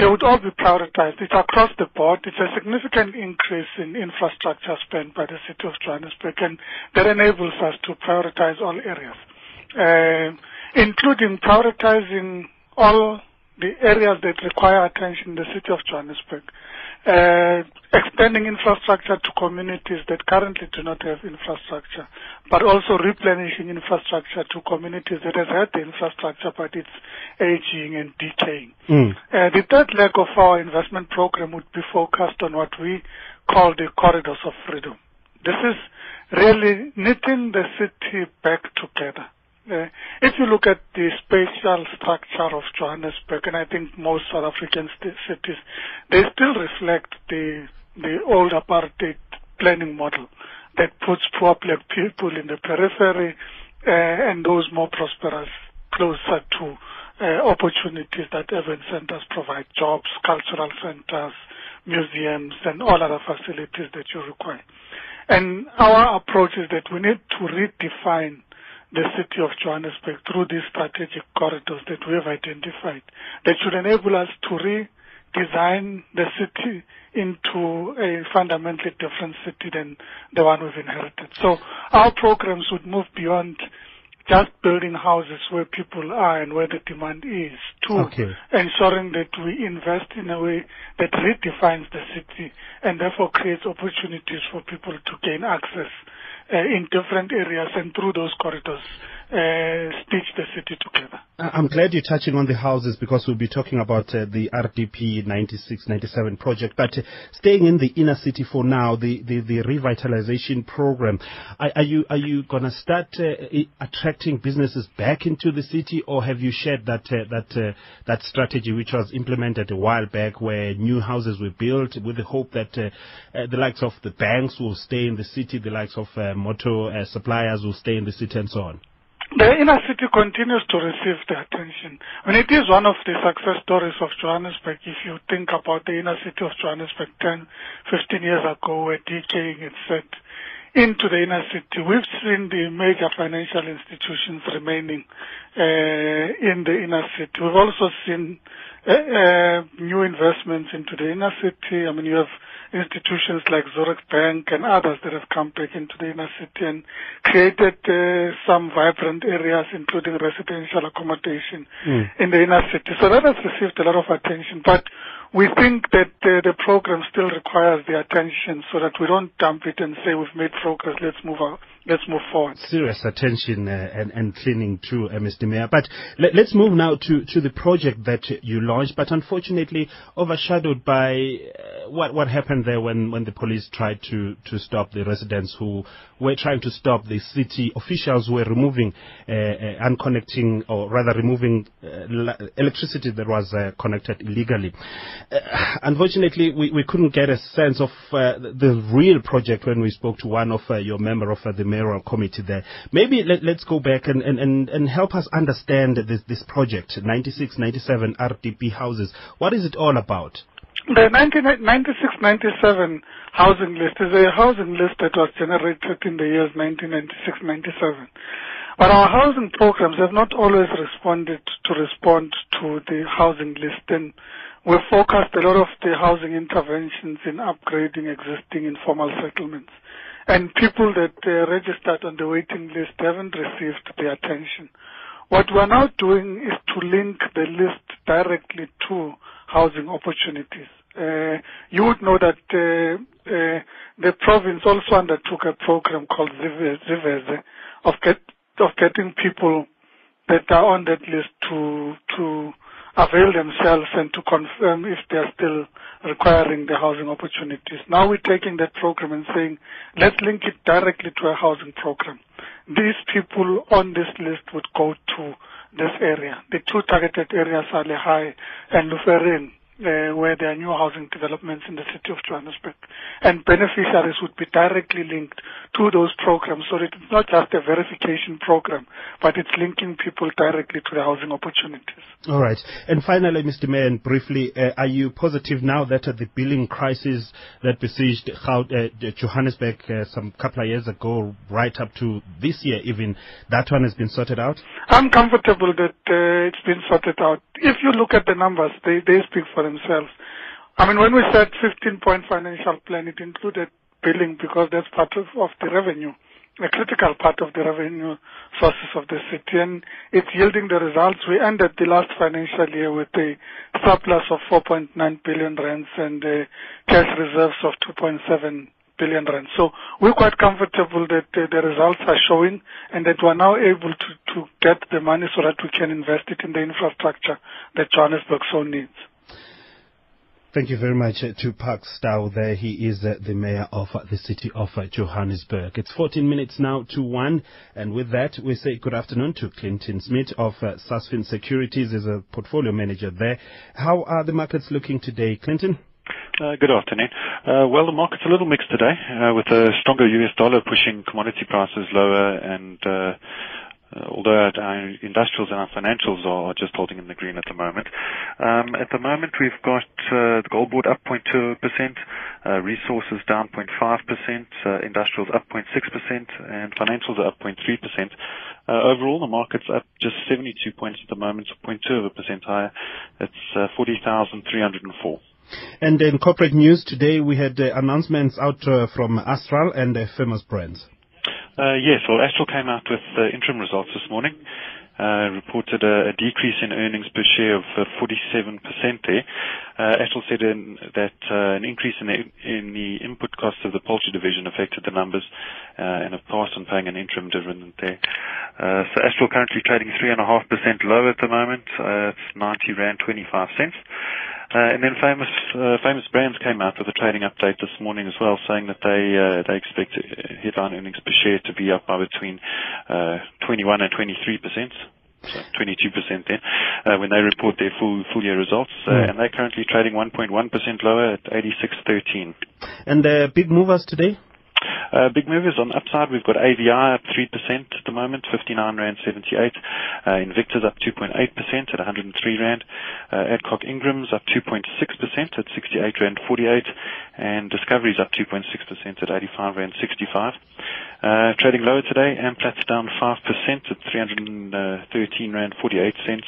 They would all be prioritized. It's across the board. It's a significant increase in infrastructure spent by the city of Johannesburg, and that enables us to prioritize all areas, uh, including prioritizing all the areas that require attention in the city of Johannesburg. Uh, expanding infrastructure to communities that currently do not have infrastructure, but also replenishing infrastructure to communities that have had the infrastructure but it's aging and decaying. Mm. Uh, the third leg of our investment program would be focused on what we call the corridors of freedom. This is really knitting the city back together. Uh, if you look at the spatial structure of Johannesburg, and I think most South African cities, they still reflect the the old apartheid planning model that puts poor black people in the periphery uh, and those more prosperous closer to uh, opportunities that urban centers provide, jobs, cultural centers, museums, and all other facilities that you require. And our approach is that we need to redefine the city of Johannesburg through these strategic corridors that we have identified that should enable us to redesign the city into a fundamentally different city than the one we've inherited. So our programs would move beyond just building houses where people are and where the demand is to Okay. ensuring that we invest in a way that redefines the city and therefore creates opportunities for people to gain access Uh, in different areas and through those corridors uh, stitch the city together. I'm glad you're touching on the houses because we'll be talking about uh, the RDP 96-97 project. But uh, staying in the inner city for now, the, the, the revitalization program, are, are you are you going to start uh, attracting businesses back into the city, or have you shared that uh, that uh, that strategy which was implemented a while back, where new houses were built with the hope that the likes of the banks will stay in the city, the likes of motor suppliers will stay in the city, and so on? The inner city continues to receive the attention. And it is one of the success stories of Johannesburg. If you think about the inner city of Johannesburg 10, 15 years ago, where decaying it set into the inner city, we've seen the major financial institutions remaining uh, in the inner city. We've also seen uh, uh, new investments into the inner city. I mean, you have institutions like Zurich Bank and others that have come back into the inner city and created uh, some vibrant areas, including residential accommodation in the inner city. So that has received a lot of attention. But we think that the program still requires the attention so that we don't dump it and say we've made progress, let's move on, let's move forward. serious attention uh, and, and cleaning too, uh, Mr. Mayor. But let, let's move now to, to the project that you launched, but unfortunately overshadowed by uh, what, what happened there when, when the police tried to, to stop the residents who were trying to stop the city officials who were removing, uh, uh, unconnecting, or rather removing uh, electricity that was uh, connected illegally. Uh, unfortunately, we, we couldn't get a sense of uh, the real project when we spoke to one of uh, your member of uh, the mayoral committee there. Maybe let, let's go back and, and, and, and help us understand this, this project, 96, 97 RDP houses. What is it all about? The 96-97 housing list is a housing list that was generated in the years 1996-97. But our housing programs have not always responded to respond to the housing list and we focused a lot of the housing interventions in upgrading existing informal settlements. And people that uh, registered on the waiting list haven't received the attention. What we're now doing is to link the list directly to housing opportunities. Uh, you would know that uh, uh, the province also undertook a program called Zive- Ziveze of, get, of getting people that are on that list to to avail themselves and to confirm if they are still requiring the housing opportunities. Now we're taking that program and saying, let's link it directly to a housing program. These people on this list would go to this area. The two targeted areas are Lehigh and Luferin, where there are new housing developments in the city of Johannesburg. And beneficiaries would be directly linked to those programs so it's not just a verification program, but it's linking people directly to the housing opportunities. All right. And finally, Mr. Mayor, and briefly, uh, are you positive now that uh, the billing crisis that besieged uh, Johannesburg uh, some couple of years ago, right up to this year even, that one has been sorted out? I'm comfortable that uh, it's been sorted out. If you look at the numbers, they, they speak for themselves. I mean, when we said 15-point financial plan, it included billing because that's part of, of the revenue a critical part of the revenue sources of the city and it's yielding the results. We ended the last financial year with a surplus of 4.9 billion rands and cash reserves of 2.7 billion rand. So we're quite comfortable that uh, the results are showing and that we're now able to, to get the money so that we can invest it in the infrastructure that Johannesburg so needs. Thank you very much uh, to Parks Tau there. He is uh, the mayor of uh, the city of Johannesburg. It's 14 minutes now to 1. And with that, we say good afternoon to Clinton Smith of Sasfin Securities as a portfolio manager there. How are the markets looking today, Clinton? Uh, good afternoon. Uh, well, the market's a little mixed today, uh, with a stronger US dollar pushing commodity prices lower and although our industrials and our financials are just holding in the green at the moment. Um, at the moment, we've got uh, the gold board up 0.2%, uh, resources down 0.5%, uh, industrials up 0.6%, and financials are up 0.3%. Uh, overall, the market's up just 72 points at the moment, 0.2 of a percent higher. It's uh, 40,304. And in corporate news today, we had uh, announcements out uh, from Astral and uh, Famous Brands. Uh, yes, well, Astral came out with uh, interim results this morning. Uh, reported a, a, decrease in earnings per share of 47% there. Astral said in, that an increase in the, in the input costs of the poultry division affected the numbers and have passed on paying an interim dividend there. so Astral currently trading 3.5% low at the moment. it's 90 Rand 25 cents. Uh, and then famous uh, famous brands came out with a trading update this morning as well, saying that they uh, they expect headline earnings per share to be up by between uh, 21 and 23 percent. So 22% then, uh, when they report their full full year results, uh, mm. and they're currently trading 1.1% lower at 86.13. And uh, big movers today? Uh, big movers on upside. We've got AVI up 3% at the moment, 59 Rand 78. Uh, Invicta up 2.8% at 103 Rand. Uh, Adcock Ingram's up 2.6% at 68 Rand 48. And Discovery's up 2.6% at 85 Rand 65. Uh, trading lower today, Amplat's down 5% at 313 Rand 48 cents.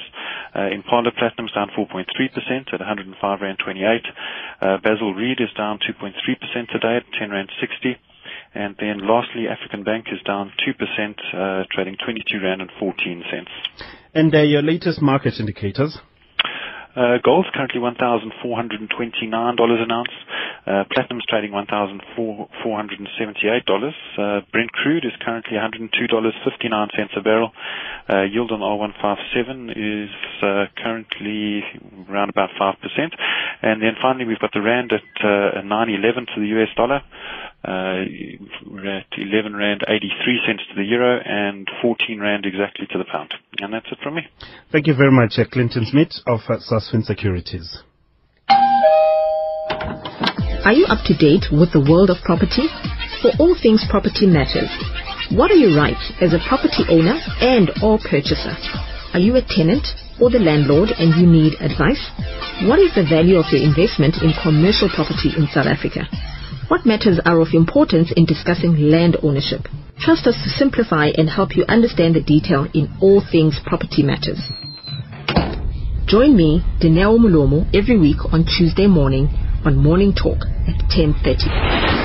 Uh, Impala Platinum's down 4.3% at 105 Rand 28. Uh, Basil Read is down 2.3% today at 10 Rand 60. And then lastly, African Bank is down 2%, uh, trading 22 Rand and 14 cents. And uh, your latest market indicators? Uh, gold's currently $1,429 an ounce. Uh, platinum's trading $1,478. Uh, Brent crude is currently $102.59 a barrel. Uh, yield on R157 is uh, currently around about 5%. And then finally, we've got the rand at uh, 9.11 to the US dollar. Uh, we're at 11 rand 83 cents to the euro and 14 rand exactly to the pound. And that's it from me. Thank you very much, uh, Clinton Smith of uh, Sasfin Securities. Are you up to date with the world of property? For all things property matters. What are your rights as a property owner and or purchaser? Are you a tenant or the landlord and you need advice? What is the value of your investment in commercial property in South Africa? What matters are of importance in discussing land ownership. Trust us to simplify and help you understand the detail in all things property matters. Join me, Dineo Mulomo, every week on Tuesday morning on Morning Talk at 10.30.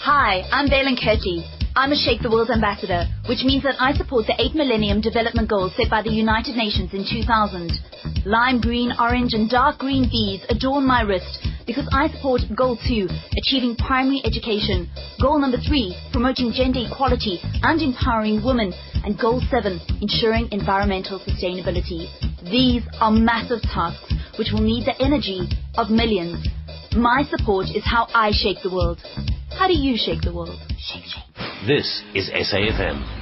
Hi, I'm Valen Kirti. I'm a Shake the World ambassador, which means that I support the 8 Millennium Development Goals set by the United Nations in 2000. Lime green, orange, and dark green beads adorn my wrist because I support Goal 2, achieving primary education. Goal number 3, promoting gender equality and empowering women. And Goal 7, ensuring environmental sustainability. These are massive tasks which will need the energy of millions. My support is how I shake the world. How do you shake the world? Shake, shake. This is SAFM.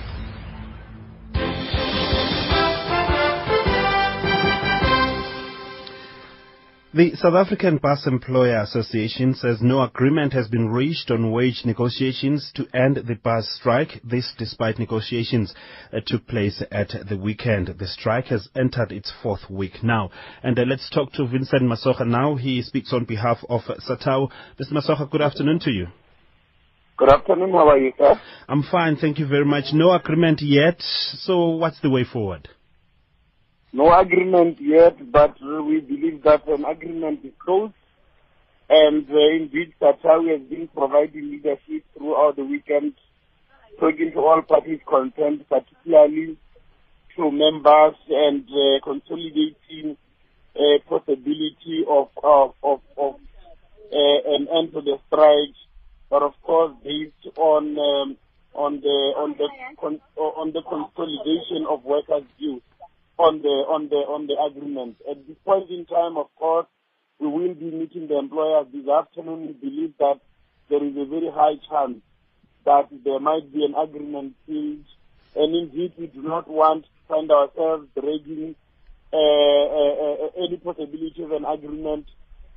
The South African Bus Employer Association says no agreement has been reached on wage negotiations to end the bus strike. This despite negotiations uh, took place at the weekend. The strike has entered its fourth week now. And uh, let's talk to Vincent Masocha now. He speaks on behalf of SATAWU. Mr. Masocha, good afternoon to you. Good afternoon. How are you, sir? I'm fine. Thank you very much. No agreement yet. So what's the way forward? No agreement yet, but we believe that an agreement is close. And uh, indeed, SATAWU has been providing leadership throughout the weekend spoken to all parties concerned, particularly to members and uh, consolidating a possibility of of of, of uh, an end to the strike, but of course based on um, on the on the con- on the consolidation of workers' views on the on the on the agreement. At this point in time, of course, we will be meeting the employers this afternoon. We believe that there is a very high chance that there might be an agreement reached, and indeed we do not want to find ourselves dragging uh, uh, uh, any possibility of an agreement,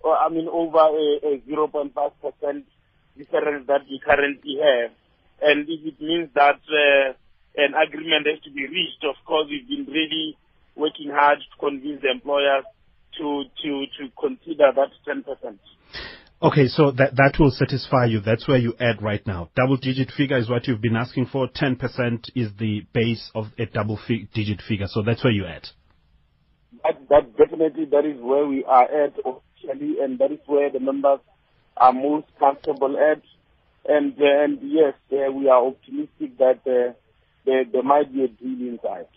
or I mean over a, a 0.5 percent difference that we currently have. And if it means that uh, an agreement has to be reached, of course, we've been really working hard to convince the employers to to to consider that 10%. Okay, so that that will satisfy you. That's where you at right now. Double digit figure is what you've been asking for. 10% is the base of a double fi- digit figure. So that's where you're. That, that definitely that is where we are at officially, and that is where the members are most comfortable at. And and yes, uh, we are optimistic that uh, there there might be a deal inside.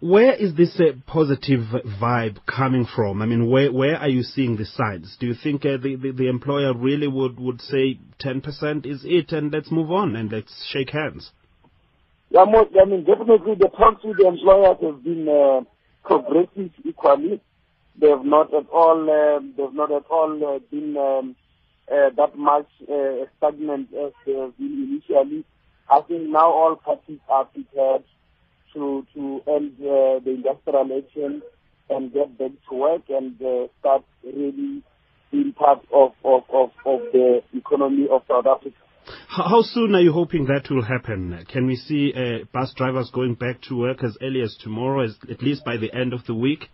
Where is this uh, positive vibe coming from? I mean, where where are you seeing the signs? Do you think uh, the, the the employer really would would say 10% is it, and let's move on and let's shake hands? Yeah, most, I mean, definitely the talks with the employers have been uh, progressive equally. They have not at all, um, they have not at all uh, been um, uh, that much uh, stagnant as been initially. I think now all parties are prepared to to end uh, the industrial action and get back to work and uh, start really being part of, of, of, of the economy of South Africa. How, how soon are you hoping that will happen? Can we see uh, bus drivers going back to work as early as tomorrow, as, at least by the end of the week?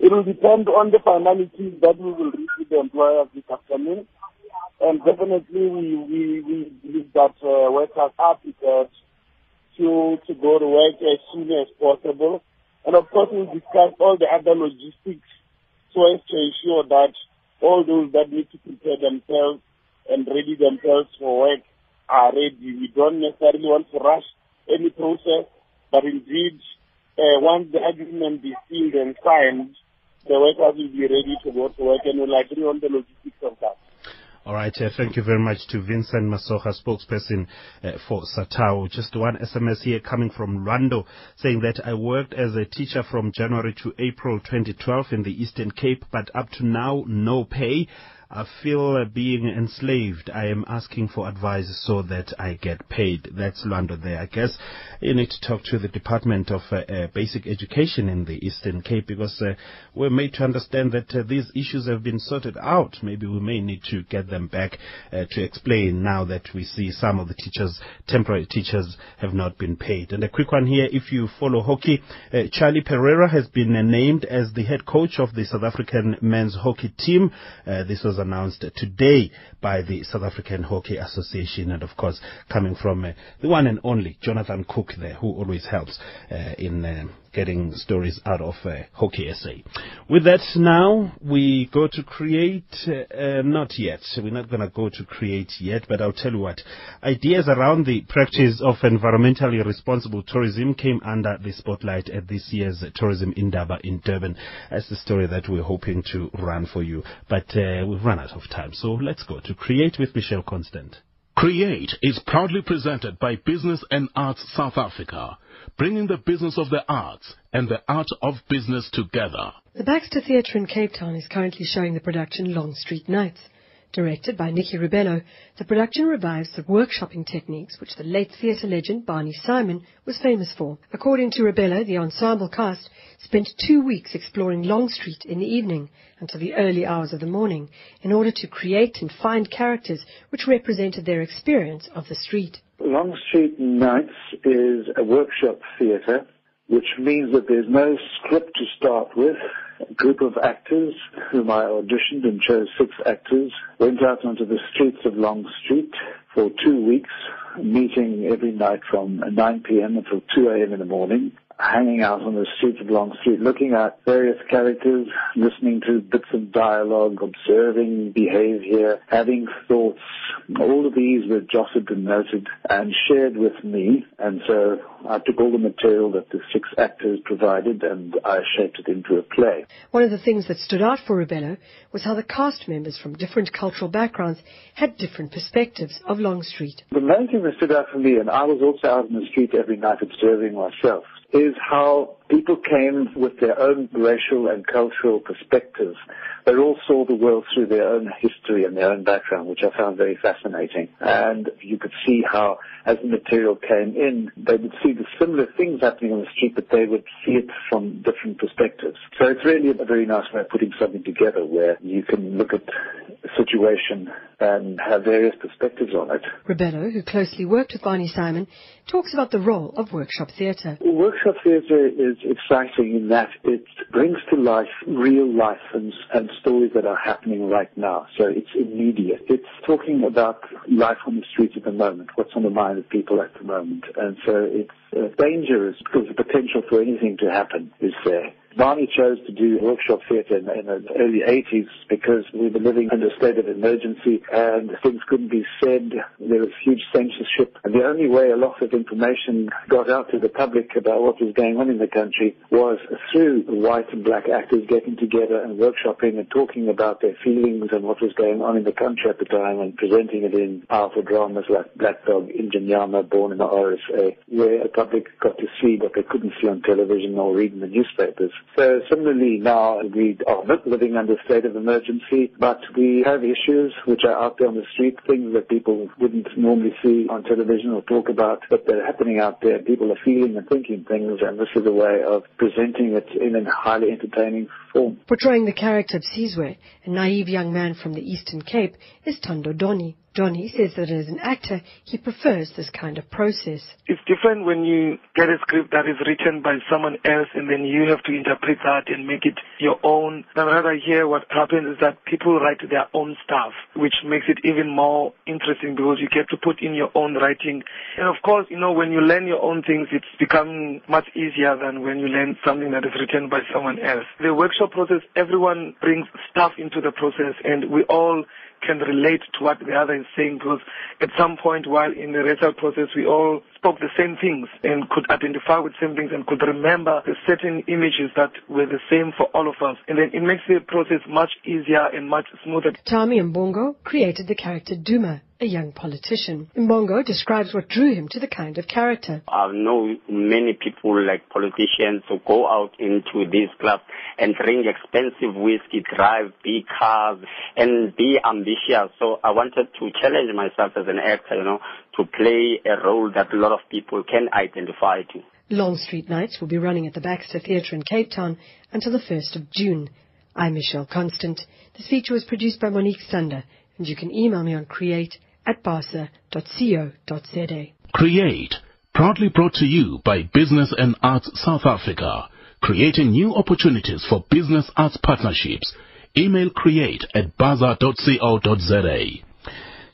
It will depend on the finalities that we will reach with the employers this afternoon. And definitely we, we, we believe that uh, workers are prepared to, to go to work as soon as possible. And of course we'll discuss all the other logistics so as to ensure that all those that need to prepare themselves and ready themselves for work are ready. We don't necessarily want to rush any process, but indeed, uh, once the agreement is sealed and signed, the workers will be ready to go to work and will agree on the logistics of that. All right, uh, thank you very much to Vincent Masoha, spokesperson uh, for SATAWU. Just one SMS here coming from Rwando saying that I worked as a teacher from January to April 2012 in the Eastern Cape, but up to now, no pay. I feel uh, being enslaved. I am asking for advice so that I get paid. That's Lando there. I guess you need to talk to the Department of uh, uh, Basic Education in the Eastern Cape because uh, we're made to understand that uh, these issues have been sorted out. Maybe we may need to get them back uh, to explain now that we see some of the teachers, temporary teachers, have not been paid. And a quick one here, if you follow hockey, Charlie Pereira has been named as the head coach of the South African men's hockey team. This was announced today by the South African Hockey Association, and of course, coming from uh, the one and only Jonathan Cook there, who always helps uh, in uh, getting stories out of uh, Hockey SA. With that, now we go to create. Uh, uh, not yet. We're not going to go to create yet, but I'll tell you what. Ideas around the practice of environmentally responsible tourism came under the spotlight at this year's Tourism Indaba in Durban. That's the story that we're hoping to run for you, but we've run out of time. So let's go to create with Michelle Constant. Create is proudly presented by Business and Arts South Africa, bringing the business of the arts and the art of business together. The Baxter Theatre in Cape Town is currently showing the production Long Street Nights. Directed by Nicky Rebelo, the production revives the workshopping techniques which the late theatre legend Barney Simon was famous for. According to Rebelo, the ensemble cast spent two weeks exploring Long Street in the evening until the early hours of the morning in order to create and find characters which represented their experience of the street. Long Street Nights is a workshop theatre, which means that there's no script to start with. Group of actors, whom I auditioned and chose six actors, went out onto the streets of Long Street for two weeks, meeting every night from 9 p.m. until 2 a.m. in the morning. Hanging out on the streets of Long Street, looking at various characters, listening to bits of dialogue, observing behavior, having thoughts. All of these were jotted and noted and shared with me. And so I took all the material that the six actors provided and I shaped it into a play. One of the things that stood out for Rebelo was how the cast members from different cultural backgrounds had different perspectives of Long Street. The main thing that stood out for me, and I was also out in the street every night observing myself, is how people came with their own racial and cultural perspectives. They all saw the world through their own history and their own background, which I found very fascinating. And you could see how, as the material came in, they would see the similar things happening on the street, but they would see it from different perspectives. So it's really a very nice way of putting something together where you can look at a situation and have various perspectives on it. Rebelo, who closely worked with Barney Simon, talks about the role of workshop theatre. Workshop theatre is exciting in that it brings to life real life and, and stories that are happening right now. So it's immediate. It's talking about life on the streets at the moment, what's on the mind of people at the moment. And so it's uh, dangerous because the potential for anything to happen is there. Barney chose to do workshop theatre in, in the early 80s because we were living under a state of emergency and things couldn't be said. There was huge censorship. And the only way a lot of information got out to the public about what was going on in the country was through white and black actors getting together and workshopping and talking about their feelings and what was going on in the country at the time and presenting it in powerful dramas like Black Dog, Injanyama, Born in the RSA, where the public got to see what they couldn't see on television or read in the newspapers. So similarly now we are not living under a state of emergency, but we have issues which are out there on the street, things that people wouldn't normally see on television or talk about, but they're happening out there. People are feeling and thinking things, and this is a way of presenting it in a highly entertaining form. Portraying the character of Sizwe, a naive young man from the Eastern Cape, is Tondo Doni. Donny says that as an actor, he prefers this kind of process. It's different when you get a script that is written by someone else and then you have to interpret that and make it your own. And rather here what happens is that people write their own stuff, which makes it even more interesting because you get to put in your own writing. And of course, you know, when you learn your own things, it's become much easier than when you learn something that is written by someone else. The workshop process, everyone brings stuff into the process and we all can relate to what the other is saying because at some point while in the rehearsal process we all spoke the same things and could identify with same things and could remember the certain images that were the same for all of us. And then it makes the process much easier and much smoother. Tami Mbongo created the character Duma, a young politician. Mbongo describes what drew him to the kind of character. I know many people like politicians who go out into these clubs and drink expensive whiskey, drive big cars, and be ambitious. So I wanted to challenge myself as an actor, you know, to play a role that a lot of people can identify to. Longstreet Nights will be running at the Baxter Theatre in Cape Town until the 1st of June. I'm Michelle Constant. This feature was produced by Monique Sander, and you can email me on create at basa.co.za. Create, proudly brought to you by Business and Arts South Africa, creating new opportunities for business arts partnerships. Email create at basa.co.za.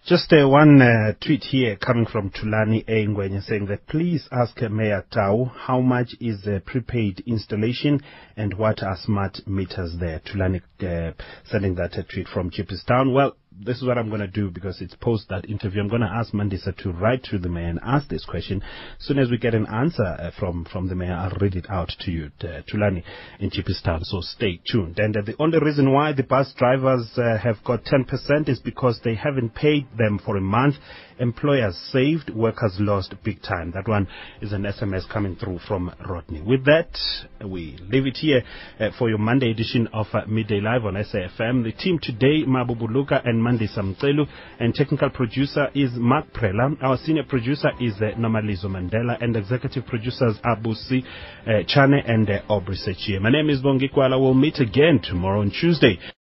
Just uh, one uh, tweet here coming from Tulani Engwenye saying that please ask Mayor Tau how much is the prepaid installation and what are smart meters there. Tulani uh, sending that uh, tweet from Town. Well, this is what I'm going to do because it's post that interview. I'm going to ask Mandisa to write to the mayor and ask this question. As soon as we get an answer uh, from, from the mayor, I'll read it out to you, uh, Tulani in Town. So stay tuned. And uh, the only reason why the bus drivers have got 10% is because they haven't paid them for a month. Employers saved, workers lost big time. That one is an SMS coming through from Rodney. With that, we leave it here uh, for your Monday edition of uh, Midday Live on SAFM. The team today, Luka and Mandy Samtelu, and technical producer is Mark Prela. Our senior producer is uh, Nomalizo Mandela, and executive producers are uh, Chane and uh, Aubrey Sechie. My name is Bongi Kwala. We'll meet again tomorrow on Tuesday.